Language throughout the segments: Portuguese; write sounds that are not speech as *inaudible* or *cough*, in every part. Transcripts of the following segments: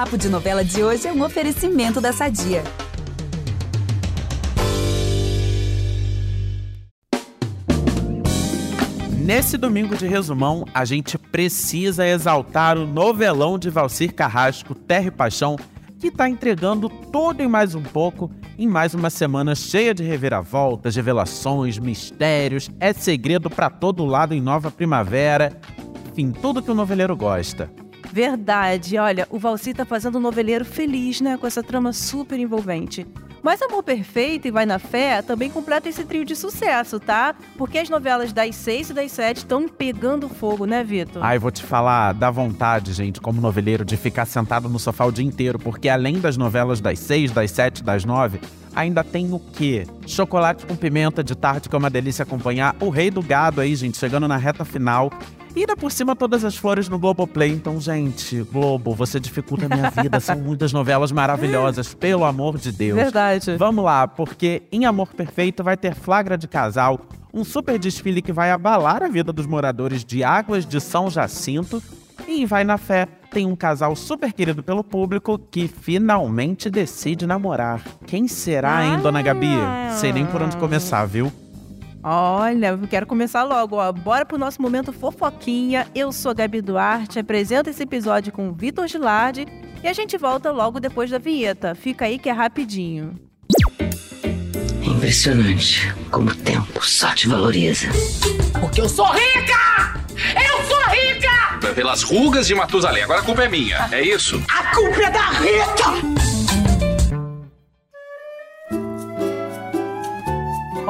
Papo de Novela de hoje é um oferecimento da Sadia. Nesse domingo de resumão, a gente precisa exaltar o novelão de Valcir Carrasco, Terra e Paixão, que está entregando tudo e mais um pouco em mais uma semana cheia de reviravoltas, revelações, mistérios, é segredo para todo lado em Nova Primavera, enfim, tudo que o noveleiro gosta. Verdade, olha, o Valci tá fazendo o noveleiro feliz, né, com essa trama super envolvente. Mas Amor Perfeito e Vai na Fé também completa esse trio de sucesso, tá? Porque as novelas das seis e das sete estão pegando fogo, né, Vitor? Ai, vou te falar, dá vontade, gente, como noveleiro, de ficar sentado no sofá o dia inteiro, porque além das novelas das seis, das sete, das nove, ainda tem o quê? Chocolate com pimenta de tarde, que é uma delícia acompanhar. O Rei do Gado aí, gente, chegando na reta final. E ainda por cima, todas as flores no Globoplay. Então, gente, Globo, você dificulta a minha vida. São *laughs* muitas novelas maravilhosas, pelo amor de Deus. Verdade. Vamos lá, porque em Amor Perfeito vai ter flagra de casal, um super desfile que vai abalar a vida dos moradores de Águas de São Jacinto. E em Vai na Fé tem um casal super querido pelo público que finalmente decide namorar. Quem será, hein, dona Gabi? Sei nem por onde começar, viu? Olha, eu quero começar logo, ó. Bora pro nosso momento fofoquinha. Eu sou a Gabi Duarte, apresento esse episódio com o Vitor Gilardi e a gente volta logo depois da vinheta. Fica aí que é rapidinho. É impressionante como o tempo só te valoriza. Porque eu sou rica! Eu sou rica! Pelas rugas de Matusalém. Agora a culpa é minha, é isso? A culpa é da Rita!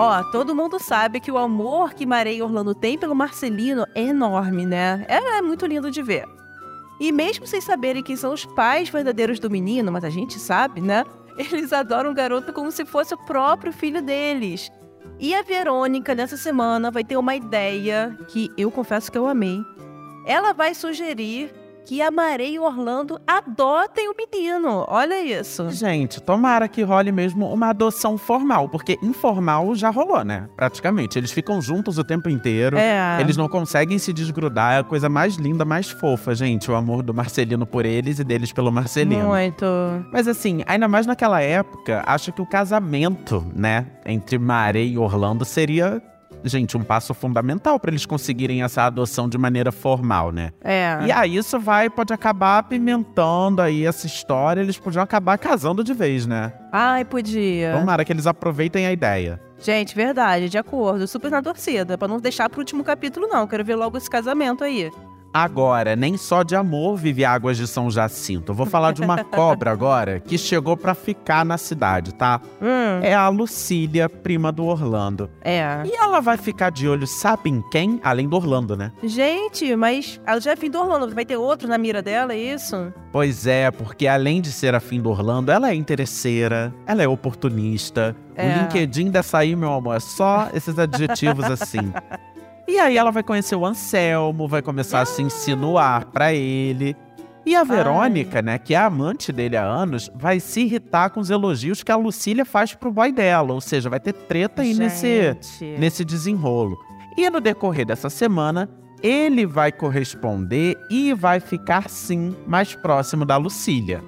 Ó, todo mundo sabe que o amor que Maria e Orlando têm pelo Marcelino é enorme, né? É, é muito lindo de ver. E mesmo sem saberem quem são os pais verdadeiros do menino, mas a gente sabe, né? Eles adoram o garoto como se fosse o próprio filho deles. E a Verônica, nessa semana, vai ter uma ideia que eu confesso que eu amei. Ela vai sugerir que a Maria e o Orlando adotem o menino. Olha isso. Gente, tomara que role mesmo uma adoção formal, porque informal já rolou, né? Praticamente. Eles ficam juntos o tempo inteiro. É. Eles não conseguem se desgrudar. É a coisa mais linda, mais fofa, gente. O amor do Marcelino por eles e deles pelo Marcelino. Muito. Mas assim, ainda mais naquela época, acho que o casamento, né, entre Maria e Orlando seria, gente, um passo fundamental para eles conseguirem essa adoção de maneira formal, né? É. E aí isso vai, pode acabar apimentando aí essa história, eles podiam acabar casando de vez, né? Ai, podia. Tomara que eles aproveitem a ideia. Gente, verdade, de acordo. Super na torcida. Pra não deixar pro último capítulo, não. Quero ver logo esse casamento aí. Agora, nem só de amor vive Águas de São Jacinto. Eu vou falar de uma *laughs* cobra agora que chegou pra ficar na cidade, tá? Hum, É a Lucília, prima do Orlando. é. E ela vai ficar de olho, sabe em quem? Além do Orlando, né? Gente, mas ela já é fim do Orlando. Vai ter outro na mira dela, é isso? Pois é, porque além de ser afim do Orlando, ela é interesseira, ela é oportunista. É. O LinkedIn dessa aí, meu amor, é só esses adjetivos assim. *laughs* E aí ela vai conhecer o Anselmo, vai começar a se insinuar pra ele. E a Verônica, né, que é amante dele há anos, vai se irritar com os elogios que a Lucília faz pro boy dela. Ou seja, vai ter treta aí nesse, nesse desenrolo. E no decorrer dessa semana, ele vai corresponder e vai ficar, sim, mais próximo da Lucília.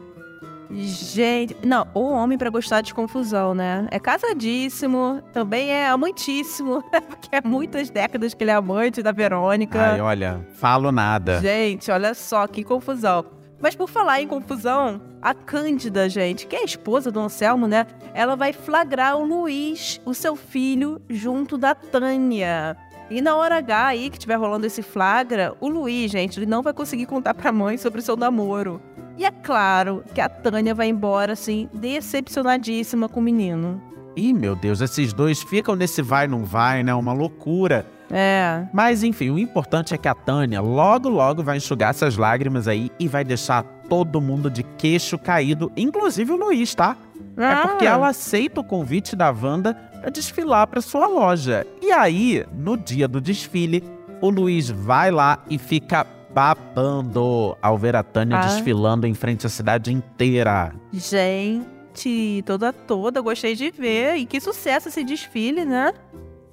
Gente, não, o homem pra gostar de confusão, né? É casadíssimo, também é amantíssimo, *laughs* porque é muitas décadas que ele é amante da Verônica. Ai, olha, falo nada. Gente, olha só que confusão. Mas por falar em confusão, a Cândida, gente, que é a esposa do Anselmo, né? Ela vai flagrar o Luiz, o seu filho, junto da Tânia. E na hora H aí que tiver rolando esse flagra, o Luiz, gente, ele não vai conseguir contar pra mãe sobre o seu namoro. E é claro que a Tânia vai embora, assim, decepcionadíssima com o menino. Ih, meu Deus, esses dois ficam nesse vai não vai, né? Uma loucura. É. Mas enfim, o importante é que a Tânia logo logo vai enxugar essas lágrimas aí e vai deixar todo mundo de queixo caído, inclusive o Luiz, tá? É porque ela aceita o convite da Wanda pra desfilar pra sua loja. E aí, no dia do desfile, o Luiz vai lá e fica babando ao ver a Tânia Ah. desfilando em frente à cidade inteira. Gente, toda toda, gostei de ver. E que sucesso esse desfile, né?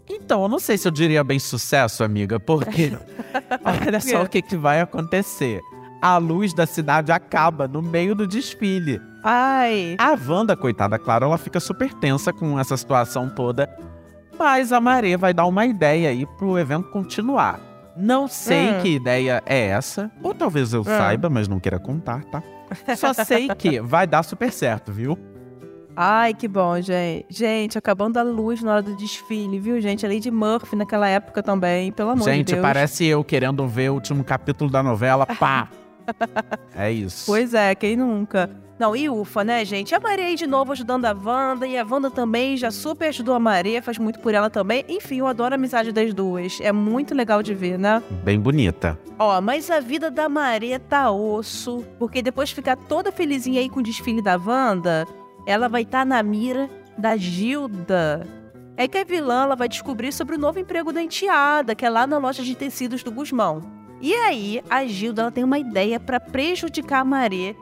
Então, eu não sei se eu diria bem sucesso, amiga, porque *laughs* olha só o que, que vai acontecer. a luz da cidade acaba no meio do desfile. Ai. A Wanda, coitada, claro, ela fica super tensa com essa situação toda. Mas a Maré vai dar uma ideia aí pro evento continuar. Não sei Hum. que ideia é essa, ou talvez eu saiba, mas não queira contar, tá? Só *laughs* sei que vai dar super certo, viu? Ai, que bom, gente. Gente, acabando a luz na hora do desfile, viu, gente? A Lady Murphy naquela época também, pelo amor Gente, de Deus. parece eu querendo ver o último capítulo da novela, pá! *laughs* é isso. Pois é, quem nunca? Não, e ufa, né, gente? A Maria aí de novo ajudando a Wanda, e a Wanda também já super ajudou a Maria, faz muito por ela também. Enfim, eu adoro a amizade das duas. É muito legal de ver, né? Bem bonita. Ó, mas a vida da Maria tá osso, porque depois de ficar toda felizinha aí com o desfile da Wanda, ela vai estar na mira da Gilda. É que a vilã ela vai descobrir sobre o novo emprego da enteada, que é lá na loja de tecidos do Gusmão. E aí, a Gilda ela tem uma ideia pra prejudicar a Maria.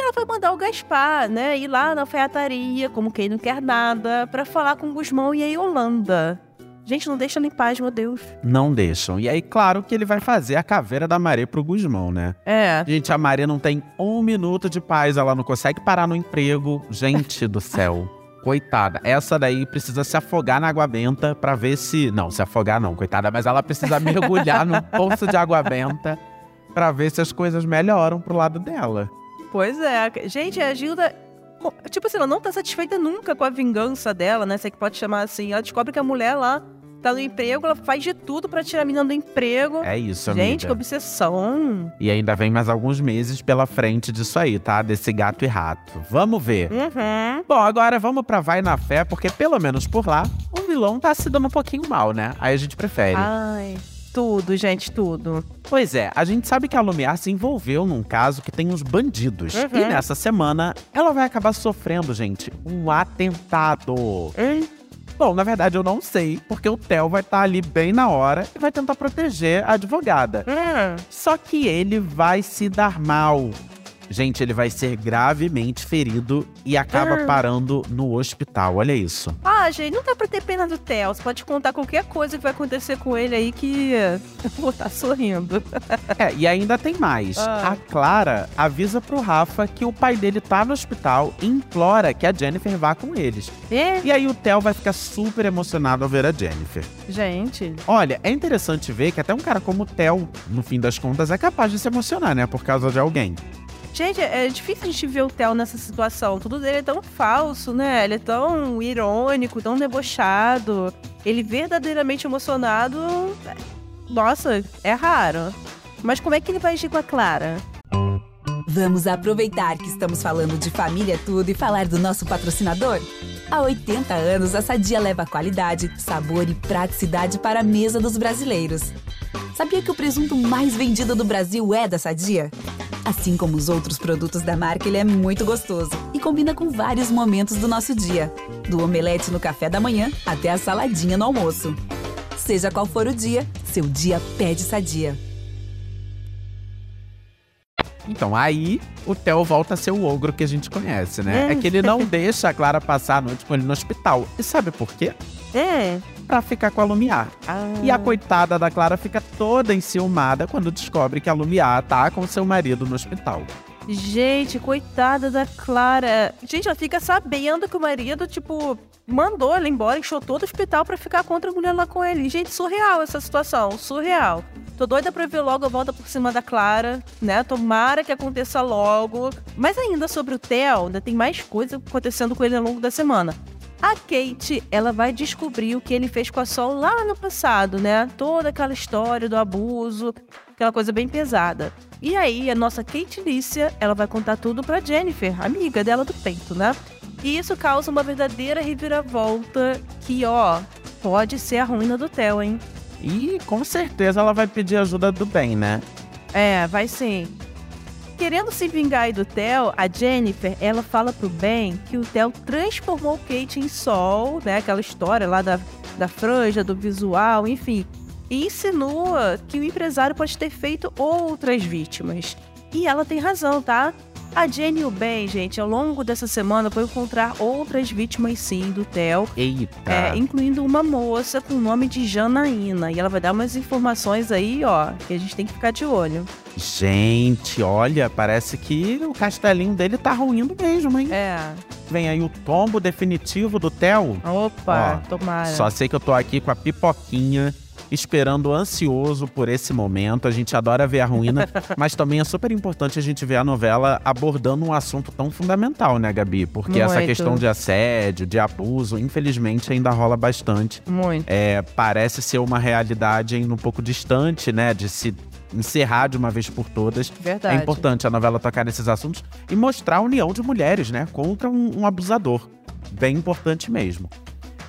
Ela vai mandar o Gaspar, né, ir lá na alfaiataria, como quem não quer nada, pra falar com o Gusmão e a Yolanda. Gente, não deixa em paz, meu Deus. Não deixam. E aí, claro que ele vai fazer a caveira da Maré pro Gusmão, né? É. Gente, a Maria não tem um minuto de paz, ela não consegue parar no emprego. Gente do céu. *laughs* Coitada, essa daí precisa se afogar na água benta pra ver se. Não, se afogar não, coitada, mas ela precisa mergulhar num poço de água benta pra ver se as coisas melhoram pro lado dela. Pois é. Gente, a Gilda. Tipo assim, ela não tá satisfeita nunca com a vingança dela, né? Você que pode chamar assim. Ela descobre que a mulher lá tá no emprego, ela faz de tudo pra tirar a menina do emprego. É isso, Gente, que amiga. obsessão. E ainda vem mais alguns meses pela frente disso aí, tá? Desse gato e rato. Vamos ver. Uhum. Bom, agora vamos pra Vai na Fé, porque pelo menos por lá, o vilão tá se dando um pouquinho mal, né? Aí a gente prefere. Ai, tudo, gente, tudo. Pois é, a gente sabe que a Lumiar se envolveu num caso que tem uns bandidos. Uhum. E nessa semana, ela vai acabar sofrendo, gente, um atentado. Hum? Bom, na verdade eu não sei, porque o Theo vai estar ali bem na hora e vai tentar proteger a advogada. Hum. Só que ele vai se dar mal. Gente, ele vai ser gravemente ferido e acaba Ah. parando no hospital. Olha isso. Ah, gente, não dá pra ter pena do Theo. Você pode contar qualquer coisa que vai acontecer com ele aí que eu vou estar sorrindo. É, e ainda tem mais. Ah. A Clara avisa pro Rafa que o pai dele tá no hospital e implora que a Jennifer vá com eles. É, E aí o Theo vai ficar super emocionado ao ver a Jennifer. gente. Olha, é interessante ver que até um cara como o Theo, no fim das contas, é capaz de se emocionar, né? Por causa de alguém. Gente, é difícil a gente ver o Theo nessa situação. Tudo dele é tão falso, né? Ele é tão irônico, tão debochado. Ele verdadeiramente emocionado. Nossa, é raro. Mas como é que ele vai agir com a Clara? Vamos aproveitar que estamos falando de família tudo e falar do nosso patrocinador? Há 80 anos, a Sadia leva qualidade, sabor e praticidade para a mesa dos brasileiros. Sabia que o presunto mais vendido do Brasil é da Sadia? Assim como os outros produtos da marca, ele é muito gostoso e combina com vários momentos do nosso dia, do omelete no café da manhã até a saladinha no almoço. Seja qual for o dia, seu dia pede Sadia. Então aí o Theo volta a ser o ogro que a gente conhece, né? É. É que ele não *laughs* deixa a Clara passar a noite com ele no hospital. E sabe por quê? É. Pra ficar com a Lumiar. Ah. E a coitada da Clara fica toda enciumada quando descobre que a Lumiar tá com seu marido no hospital. Gente, coitada da Clara. Gente, ela fica sabendo que o marido, tipo, mandou ela embora, encheu todo o hospital pra ficar contra a mulher lá com ele. Gente, surreal essa situação, surreal. Tô doida pra ver logo a volta por cima da Clara, né? Tomara que aconteça logo. Mas ainda sobre o Theo, ainda tem mais coisa acontecendo com ele ao longo da semana. A Kate, ela vai descobrir o que ele fez com a Sol lá no passado, né? Toda aquela história do abuso, aquela coisa bem pesada. E aí, a nossa Kate Lícia, ela vai contar tudo pra Jennifer, amiga dela do peito, né? E isso causa uma verdadeira reviravolta que, ó, pode ser a ruína do Theo, hein? E com certeza ela vai pedir ajuda do bem, né? É, vai sim. Querendo se vingar aí do Theo, a Jennifer, ela fala pro Ben que o Theo transformou Kate em sol, né? Aquela história lá da, da franja, do visual, enfim. E insinua que o empresário pode ter feito outras vítimas. E ela tem razão, tá? A Jenny e o Ben, gente, ao longo dessa semana vão encontrar outras vítimas sim do Theo, Eita. é, incluindo uma moça com o nome de Janaína. E ela vai dar umas informações aí, ó, que a gente tem que ficar de olho. Gente, olha, parece que o castelinho dele tá ruindo mesmo, hein? É. Vem aí o tombo definitivo do Theo. Opa, Ó, tomara. Só sei que eu tô aqui com a pipoquinha, esperando ansioso por esse momento. A gente adora ver a ruína, *laughs* mas também é super importante a gente ver a novela abordando um assunto tão fundamental, né, Gabi? Porque essa Muito. questão de assédio, de abuso, infelizmente ainda rola bastante. Muito. É, parece ser uma realidade ainda um pouco distante, né, de se encerrar de uma vez por todas. Verdade. É importante a novela tocar nesses assuntos e mostrar a união de mulheres, né, contra um, um abusador. Bem importante mesmo.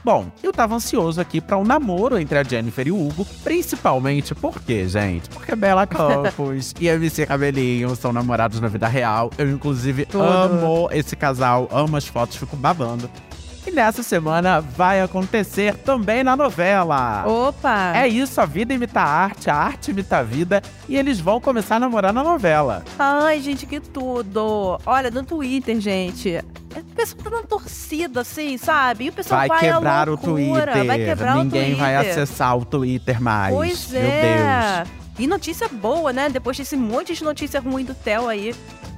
Bom, eu tava ansioso aqui para um namoro entre a Jennifer e o Hugo, principalmente porque, gente, porque Bela *laughs* Campos e MC Cabelinho são namorados na vida real. Eu, inclusive, Tudo. amo esse casal, amo as fotos, fico babando. E nessa semana vai acontecer também na novela. Opa! É isso, a vida imita a arte, a arte imita a vida, e eles vão começar a namorar na novela. Ai, gente, que tudo! Olha, no Twitter, gente. O pessoal tá na torcida, assim, sabe? E o pessoal Vai vai, quebrar o Twitter. Vai quebrar Ninguém o Twitter. vai acessar o Twitter mais. Pois Meu é. Deus. E notícia boa, né? Depois desse monte de notícia ruim do Theo aí.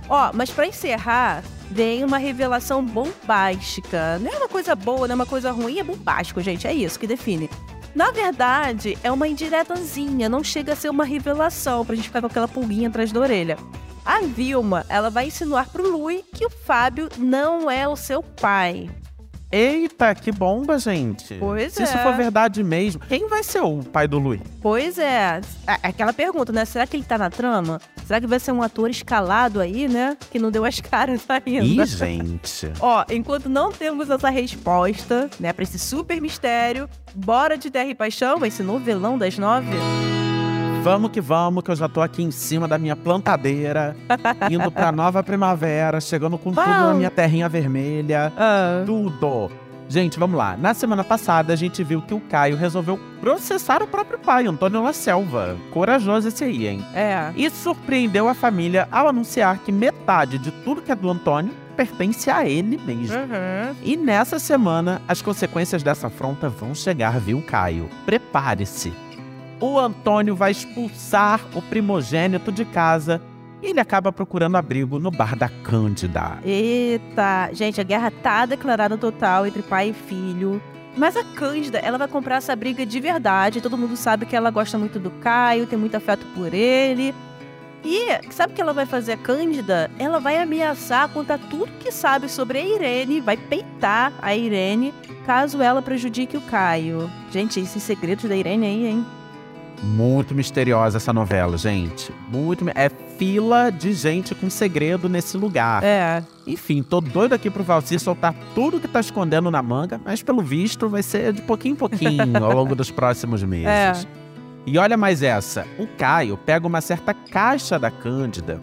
Ó, mas pra encerrar, vem uma revelação bombástica. Não é uma coisa boa, não é uma coisa ruim, é bombástico, gente. É isso que define. Na verdade, é uma indiretazinha, não chega a ser uma revelação pra gente ficar com aquela pulguinha atrás da orelha. A Vilma, ela vai insinuar pro Lui que o Fábio não é o seu pai. Eita, que bomba, gente. Pois Se isso é. for verdade mesmo, quem vai ser o pai do Lui? Pois é. É Aquela pergunta, né? Será que ele tá na trama? Será que vai ser um ator escalado aí, né? Que não deu as caras ainda. Ih, gente. *laughs* Ó, enquanto não temos essa resposta, né, pra esse super mistério, bora de Terra e Paixão, esse novelão das nove? Vamos que vamos, que eu já tô aqui em cima da minha plantadeira, *laughs* indo pra nova primavera, chegando com tudo na minha terrinha vermelha. Ah, Tudo! Gente, vamos lá. Na semana passada, a gente viu que o Caio resolveu processar o próprio pai, Antônio La Selva. Corajoso esse aí, hein? é. E surpreendeu a família ao anunciar que metade de tudo que é do Antônio pertence a ele mesmo. Uhum. E nessa semana, as consequências dessa afronta vão chegar, viu, Caio? Prepare-se. O Antônio vai expulsar o primogênito de casa e ele acaba procurando abrigo no bar da Cândida. Eita, gente, a guerra tá declarada total entre pai e filho. Mas a Cândida, ela vai comprar essa briga de verdade. Todo mundo sabe que ela gosta muito do Caio, tem muito afeto por ele. E sabe o que ela vai fazer, a Cândida? Ela vai ameaçar, contar tudo que sabe sobre a Irene, vai peitar a Irene, caso ela prejudique o Caio. Gente, esses segredos da Irene aí, hein? Muito misteriosa essa novela, gente. Muito. É fila de gente com segredo nesse lugar. É. Enfim, tô doido aqui pro Valci soltar tudo que tá escondendo na manga, mas pelo visto vai ser de pouquinho em pouquinho ao longo dos próximos *laughs* meses. É. E olha mais essa: o Caio pega uma certa caixa da Cândida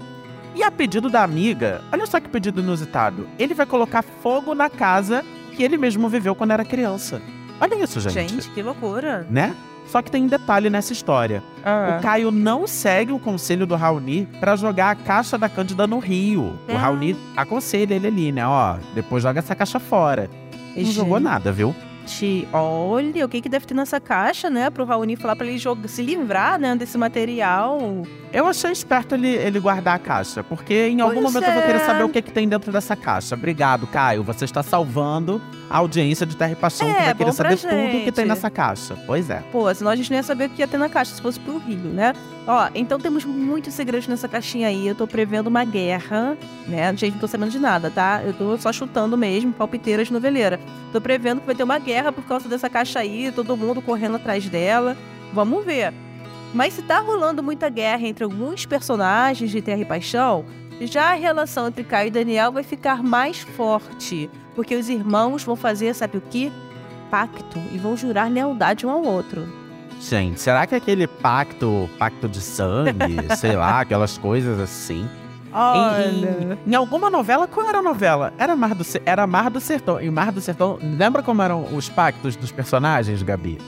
e, a pedido da amiga, olha só que pedido inusitado, ele vai colocar fogo na casa que ele mesmo viveu quando era criança. Olha isso, gente. Gente, que loucura. Né? Só que tem um detalhe nessa história. Ah. O Caio não segue o conselho do Raoni pra jogar a caixa da Cândida no rio. O Ah. Raoni aconselha ele ali, né? Ó, depois joga essa caixa fora. Não jogou nada, viu? Gente, olha o que, que deve ter nessa caixa, né? Pro Raoni falar pra ele jogar, se livrar, né, desse material. Eu achei esperto ele, ele guardar a caixa, porque em algum Pois momento eu vou querer é. saber o que, que tem dentro dessa caixa. Obrigado, Caio. Você está salvando a audiência de Terra e Paixão, É, que vai querer saber tudo que gente. tem nessa caixa. Pois é. Pô, senão a gente não ia saber o que ia ter na caixa se fosse pro Rio, né? Ó, então temos muitos segredos nessa caixinha aí. Eu tô prevendo uma guerra, né? Gente, não tô sabendo de nada, tá? Eu tô só chutando mesmo, palpiteira de noveleira. Tô prevendo que vai ter uma guerra por causa dessa caixa aí, todo mundo correndo atrás dela. Vamos ver. Mas se tá rolando muita guerra entre alguns personagens de Terra e Paixão, já a relação entre Caio e Daniel vai ficar mais forte. Porque os irmãos vão fazer, sabe o quê? Pacto e vão jurar lealdade um ao outro. Gente, será que aquele pacto, pacto de sangue, *laughs* sei lá, aquelas coisas assim? Em, em- em alguma novela, qual era a novela? Era Mar do, era Mar do Sertão. Em Mar do Sertão, lembra como eram os pactos dos personagens, Gabi?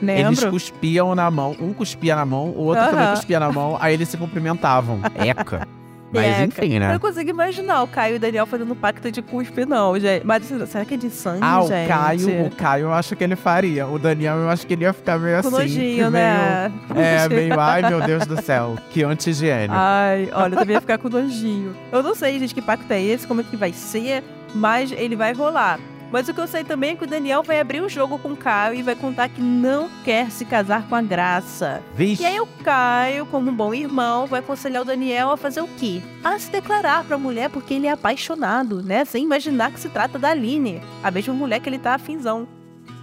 Eles Lembro? cuspiam na mão, um cuspia na mão, o outro também Aham. cuspia na mão, aí eles se cumprimentavam. *laughs* Eca. Mas É, enfim, Eu né? não consigo imaginar o Caio e o Daniel fazendo pacto de cuspe, não, gente. Mas será que é de sangue, Ah, o gente? Caio, o Caio eu acho que ele faria. O Daniel eu acho que ele ia ficar meio Com assim. nojinho, meio- né? É, *laughs* meio, ai meu Deus do céu, que anti-higiene. Ai, olha, eu também ia *laughs* ficar com nojinho. Eu não sei, gente, que pacto é esse, como é que vai ser, mas ele vai rolar. Mas o que eu sei também é que o Daniel vai abrir o jogo com o Caio e vai contar que não quer se casar com a Graça. Vixe. E aí o Caio, como um bom irmão, vai aconselhar o Daniel a fazer o quê? A se declarar pra mulher porque ele é apaixonado, né? Sem imaginar que se trata da Aline, a mesma mulher que ele tá afinzão.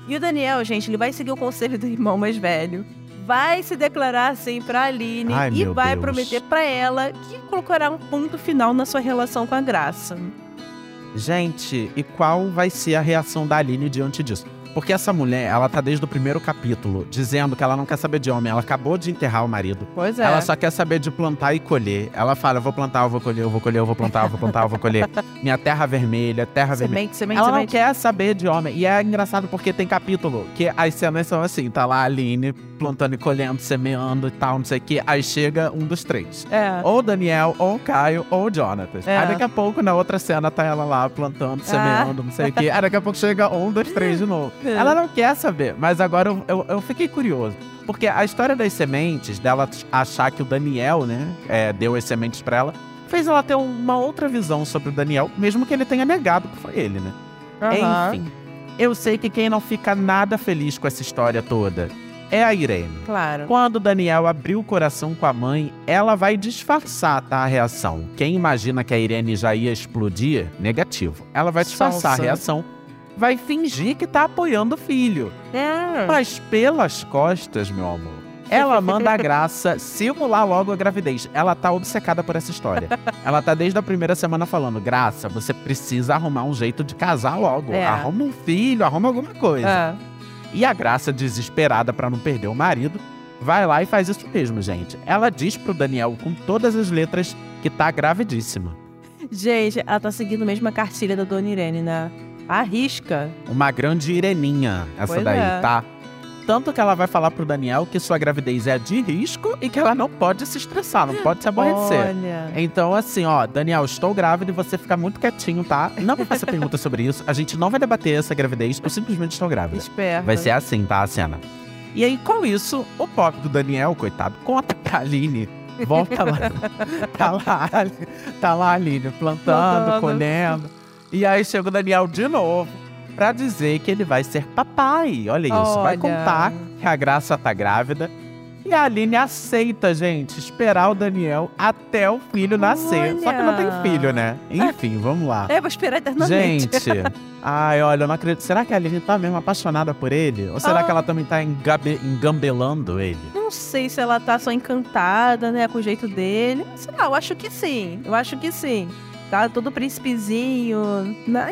E o Daniel, gente, ele vai seguir o conselho do irmão mais velho. Vai se declarar assim pra Aline Ai, e vai Deus. prometer pra ela que colocará um ponto final na sua relação com a Graça. Gente, e qual vai ser a reação da Aline diante disso? Porque essa mulher, ela tá desde o primeiro capítulo dizendo que ela não quer saber de homem. Ela acabou de enterrar o marido. Pois é. Ela só quer saber de plantar e colher. Ela fala: eu vou plantar, eu vou colher, eu vou colher, eu vou plantar, eu vou plantar, eu vou colher. *laughs* Minha terra vermelha, terra vermelha. Semente, semente, Ela não semente. quer saber de homem. E é engraçado porque tem capítulo que as cenas são assim: tá lá a Aline plantando e colhendo, semeando e tal, não sei o quê. Aí chega um dos três. É. Ou o Daniel, ou o Caio, ou o Jonathan. É. Aí daqui a pouco, na outra cena, tá ela lá plantando, semeando, não sei o quê. Aí daqui a pouco chega um dos três de novo. É. Ela não quer saber, mas agora eu, eu, eu fiquei curioso. Porque a história das sementes, dela achar que o Daniel, né, é, deu as sementes pra ela, fez ela ter uma outra visão sobre o Daniel, mesmo que ele tenha negado que foi ele, né? Aham. Enfim, eu sei que quem não fica nada feliz com essa história toda é a Irene. Claro. Quando o Daniel abriu o coração com a mãe, ela vai disfarçar tá, a reação. Quem imagina que a Irene já ia explodir, negativo. Ela vai disfarçar a reação, vai fingir que tá apoiando o filho. É. Mas pelas costas, meu amor, ela manda a graça simular logo a gravidez. Ela tá obcecada por essa história. Ela tá desde a primeira semana falando: Graça, você precisa arrumar um jeito de casar logo. É. Arruma um filho, arruma alguma coisa. É. E a Graça, desesperada pra não perder o marido, vai lá e faz isso mesmo, gente. Ela diz pro Daniel com todas as letras que tá gravidíssima. Gente, ela tá seguindo mesmo a cartilha da Dona Irene, né? Arrisca. Uma grande ireninha, essa Pois daí, é. tá? Tanto que ela vai falar pro Daniel que sua gravidez é de risco e que ela não pode se estressar, não pode se aborrecer. Olha. Então, assim, ó, Daniel, estou grávida e você fica muito quietinho, tá? Não me faça *laughs* pergunta sobre isso. A gente não vai debater essa gravidez, eu simplesmente estou grávida. Esperta. Vai ser assim, tá, a cena. E aí, com isso, o pop do Daniel, coitado, conta pra Aline. Volta lá. *laughs* tá lá, tá lá Aline, plantando, Plantando. colhendo. E aí chega o Daniel de novo pra dizer que ele vai ser papai. Olha isso, vai Olha. contar que a Graça tá grávida. E a Aline aceita, gente, esperar o Daniel até o filho nascer. Só que não tem Olha. filho, né? Enfim, vamos lá. É, vou esperar eternamente. Gente, *laughs* ai, olha, eu não acredito. Será que a Aline tá mesmo apaixonada por ele? Ou será Ah. que ela também tá engabe- engambelando ele? Não sei se ela tá só encantada, né, com o jeito dele. Sei lá, eu acho que sim. Eu acho que sim. Tá todo príncipezinho.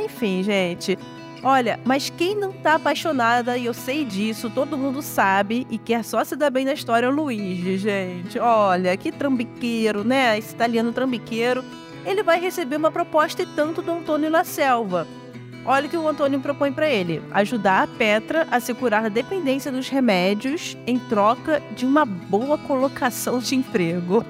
Enfim, gente. Olha, mas quem não tá apaixonada, e eu sei disso, todo mundo sabe, e quer só se dar bem na história, é o Luigi, gente. Olha, que trambiqueiro, né? Esse italiano trambiqueiro. Ele vai receber uma proposta e tanto do Antônio La Selva. Olha o que o Antônio propõe pra ele: ajudar a Petra a se curar da dependência dos remédios em troca de uma boa colocação de emprego.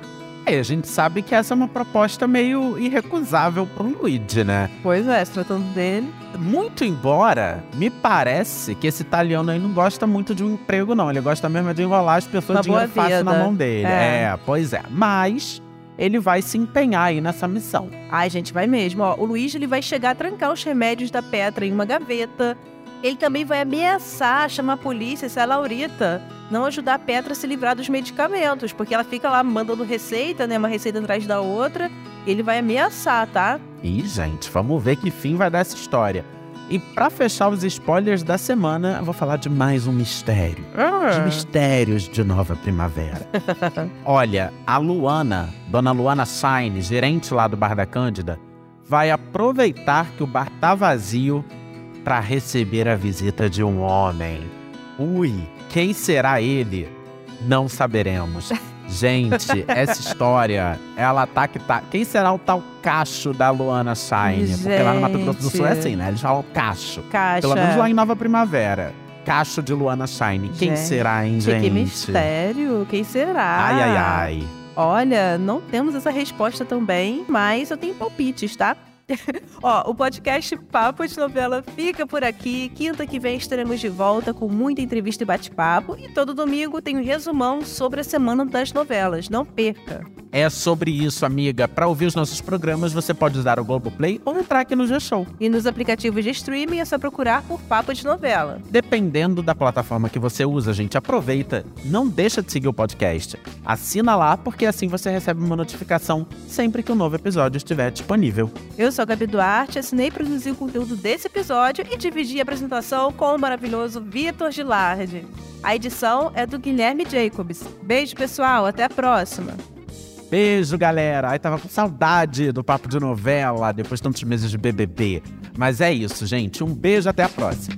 É, a gente sabe que essa é uma proposta meio irrecusável pro Luigi, né? Pois é, se tratando dele. Muito embora, me parece que esse italiano aí não gosta muito de um emprego, não. Ele gosta mesmo de enrolar as pessoas de dinheiro fácil na mão dele. É. é, pois é. Mas ele vai se empenhar aí nessa missão. Ai, gente, vai mesmo. Ó, o Luigi ele vai chegar a trancar os remédios da Petra em uma gaveta. Ele também vai ameaçar chamar a polícia se a Laurita não ajudar a Petra a se livrar dos medicamentos, porque ela fica lá mandando receita, né, uma receita atrás da outra. Ele vai ameaçar, tá? Ih, gente, vamos ver que fim vai dar essa história. E pra fechar os spoilers da semana, eu vou falar de mais um mistério. Os mistérios de Nova Primavera. *laughs* Olha, a Luana, Dona Luana Shine, gerente lá do Bar da Cândida, vai aproveitar que o bar tá vazio para receber a visita de um homem. Ui, quem será ele? Não saberemos. *laughs* Gente, essa história, ela tá que tá. Quem será o tal cacho da Luana Shine? Porque lá no Mato Grosso do Sul é Gente. assim, né? Eles falam cacho. Caixa. Pelo menos lá em Nova Primavera. Cacho de Luana Shine. Quem Gente, será, hein, gente? Que mistério. Quem será? Ai, ai, ai. Olha, não temos essa resposta também, mas eu tenho palpites, tá? *laughs* Ó, o podcast Papo de Novela fica por aqui. Quinta que vem estaremos de volta com muita entrevista e bate-papo. E todo domingo tem um resumão sobre a semana das novelas. Não perca! É sobre isso, amiga. Para ouvir os nossos programas, você pode usar o Globoplay ou entrar aqui no G-Show. E nos aplicativos de streaming é só procurar por Papo de Novela. Dependendo da plataforma que você usa, gente, aproveita. Não deixa de seguir o podcast. Assina lá, porque assim você recebe uma notificação sempre que um novo episódio estiver disponível. Eu sou a Gabi Duarte, assinei e produzi o conteúdo desse episódio e dividi a apresentação com o maravilhoso Vitor Gilardi. A edição é do Guilherme Jacobs. Beijo, pessoal. Até a próxima. Beijo, galera. Ai, tava com saudade do papo de novela depois de tantos meses de BBB. Mas é isso, gente. Um beijo, até a próxima.